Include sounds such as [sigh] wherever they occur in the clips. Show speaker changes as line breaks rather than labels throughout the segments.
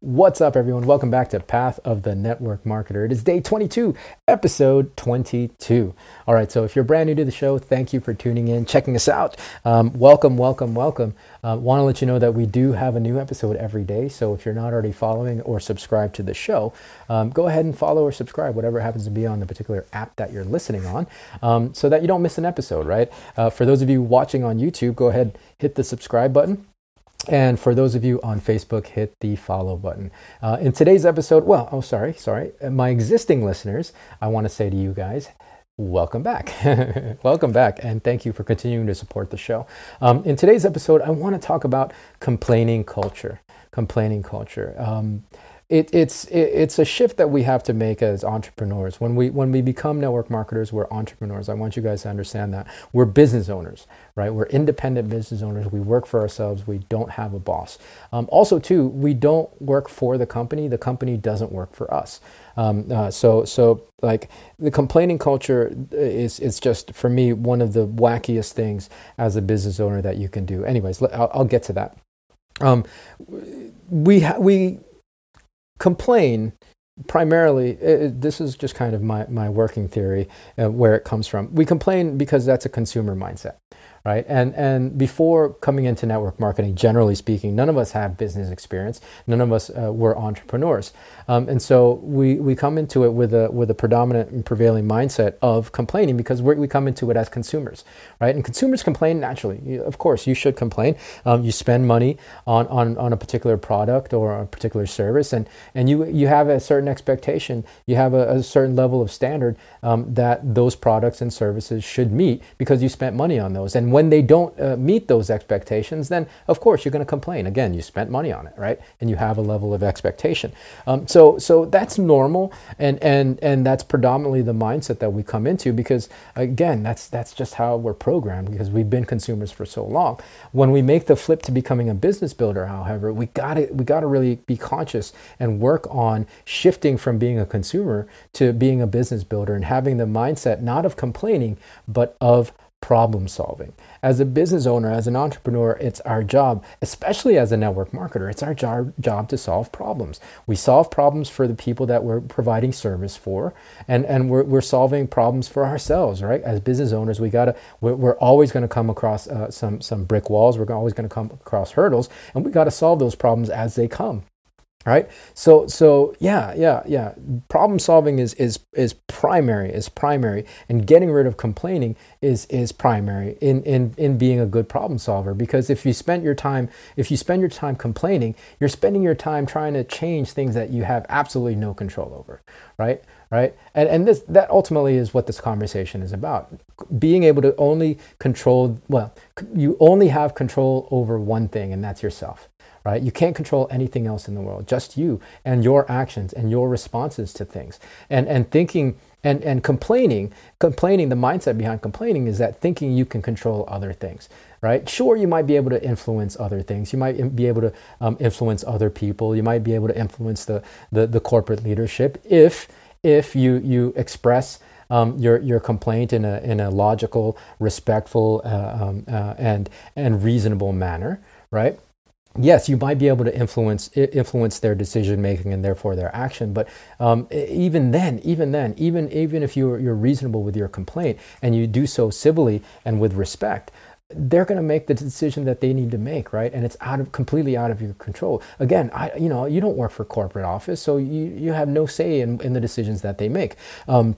What's up, everyone? Welcome back to Path of the Network Marketer. It is day 22, episode 22. All right, so if you're brand new to the show, thank you for tuning in, checking us out. Um, welcome, welcome, welcome. Uh, Want to let you know that we do have a new episode every day. So if you're not already following or subscribed to the show, um, go ahead and follow or subscribe, whatever happens to be on the particular app that you're listening on, um, so that you don't miss an episode, right? Uh, for those of you watching on YouTube, go ahead, hit the subscribe button and for those of you on Facebook, hit the follow button. Uh, in today's episode, well, oh, sorry, sorry. My existing listeners, I want to say to you guys, welcome back. [laughs] welcome back, and thank you for continuing to support the show. Um, in today's episode, I want to talk about complaining culture. Complaining culture. Um, it, it's it, it's a shift that we have to make as entrepreneurs. When we when we become network marketers, we're entrepreneurs. I want you guys to understand that we're business owners, right? We're independent business owners. We work for ourselves. We don't have a boss. Um, also, too, we don't work for the company. The company doesn't work for us. Um, uh, so so like the complaining culture is is just for me one of the wackiest things as a business owner that you can do. Anyways, I'll, I'll get to that. Um, we ha- we complain primarily it, this is just kind of my, my working theory uh, where it comes from. We complain because that's a consumer mindset right? And and before coming into network marketing, generally speaking, none of us have business experience. None of us uh, were entrepreneurs, um, and so we we come into it with a with a predominant and prevailing mindset of complaining because we come into it as consumers, right? And consumers complain naturally. Of course, you should complain. Um, you spend money on, on on a particular product or a particular service, and and you you have a certain expectation. You have a, a certain level of standard um, that those products and services should meet because you spent money on those and when they don't uh, meet those expectations, then of course you're going to complain. Again, you spent money on it, right? And you have a level of expectation. Um, so, so that's normal, and and and that's predominantly the mindset that we come into because again, that's that's just how we're programmed because we've been consumers for so long. When we make the flip to becoming a business builder, however, we got we got to really be conscious and work on shifting from being a consumer to being a business builder and having the mindset not of complaining but of problem solving. As a business owner, as an entrepreneur, it's our job, especially as a network marketer, it's our job, job to solve problems. We solve problems for the people that we're providing service for, and, and we're, we're solving problems for ourselves, right? As business owners, we gotta, we're, we're always gonna come across uh, some, some brick walls, we're always gonna come across hurdles, and we gotta solve those problems as they come right? So so yeah yeah yeah. Problem solving is is is primary is primary. And getting rid of complaining is is primary in in in being a good problem solver. Because if you spend your time if you spend your time complaining you're spending your time trying to change things that you have absolutely no control over right? Right? And and this that ultimately is what this conversation is about. Being able to only control well you only have control over one thing and that's yourself right? You can't control anything else in the world, just you and your actions and your responses to things. And and thinking and and complaining, complaining, the mindset behind complaining is that thinking you can control other things, right? Sure, you might be able to influence other things. You might be able to um, influence other people. You might be able to influence the the, the corporate leadership if if you you express um, your your complaint in a in a logical, respectful, uh, um, uh, and and reasonable manner, right? Yes, you might be able to influence influence their decision making and therefore their action. But um, even then, even then, even even if you're you're reasonable with your complaint and you do so civilly and with respect, they're going to make the decision that they need to make, right? And it's out of completely out of your control. Again, I you know you don't work for corporate office, so you you have no say in, in the decisions that they make. Um,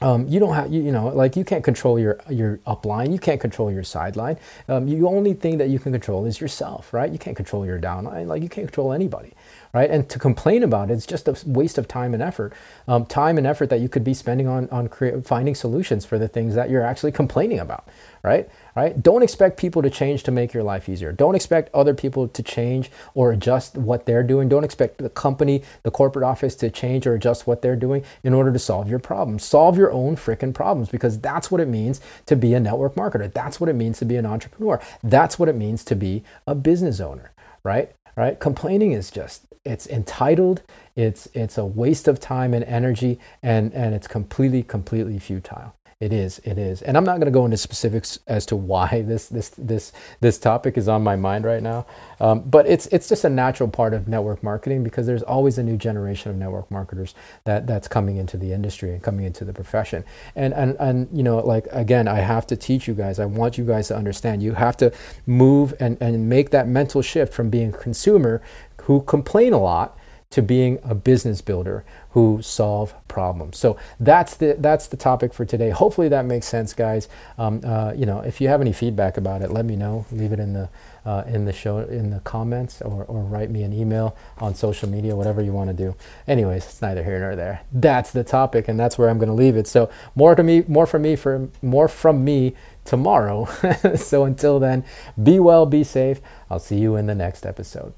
um, you don't have you, you know like you can't control your your upline you can't control your sideline um, the only thing that you can control is yourself right you can't control your downline like you can't control anybody right and to complain about it it's just a waste of time and effort um, time and effort that you could be spending on on finding solutions for the things that you're actually complaining about right right? Don't expect people to change to make your life easier. Don't expect other people to change or adjust what they're doing. Don't expect the company, the corporate office to change or adjust what they're doing in order to solve your problems. Solve own freaking problems because that's what it means to be a network marketer. That's what it means to be an entrepreneur. That's what it means to be a business owner, right? Right? Complaining is just it's entitled, it's it's a waste of time and energy and and it's completely completely futile It is. It is. And I'm not going to go into specifics as to why [laughs] this this this this topic is on my mind right now. Um, but it's it's just a natural part of network marketing because there's always a new generation of network marketers that that's coming into the industry and coming into the profession. And and and you know, like again, I have to teach you guys. I want you guys to understand. You have to move and and make that mental shift from being a consumer who complain a lot to being a business builder who solve problems. So that's the that's the topic for today. Hopefully that makes sense, guys. Um, uh, you know, if you have any feedback about it, let me know. Leave it in the uh, in the show in the comments or, or write me an email on social media, whatever you want to do. Anyways, it's neither here nor there. That's the topic, and that's where I'm going to leave it. So more to me, more from me for more from me tomorrow. [laughs] so until then, be well, be safe. I'll see you in the next episode.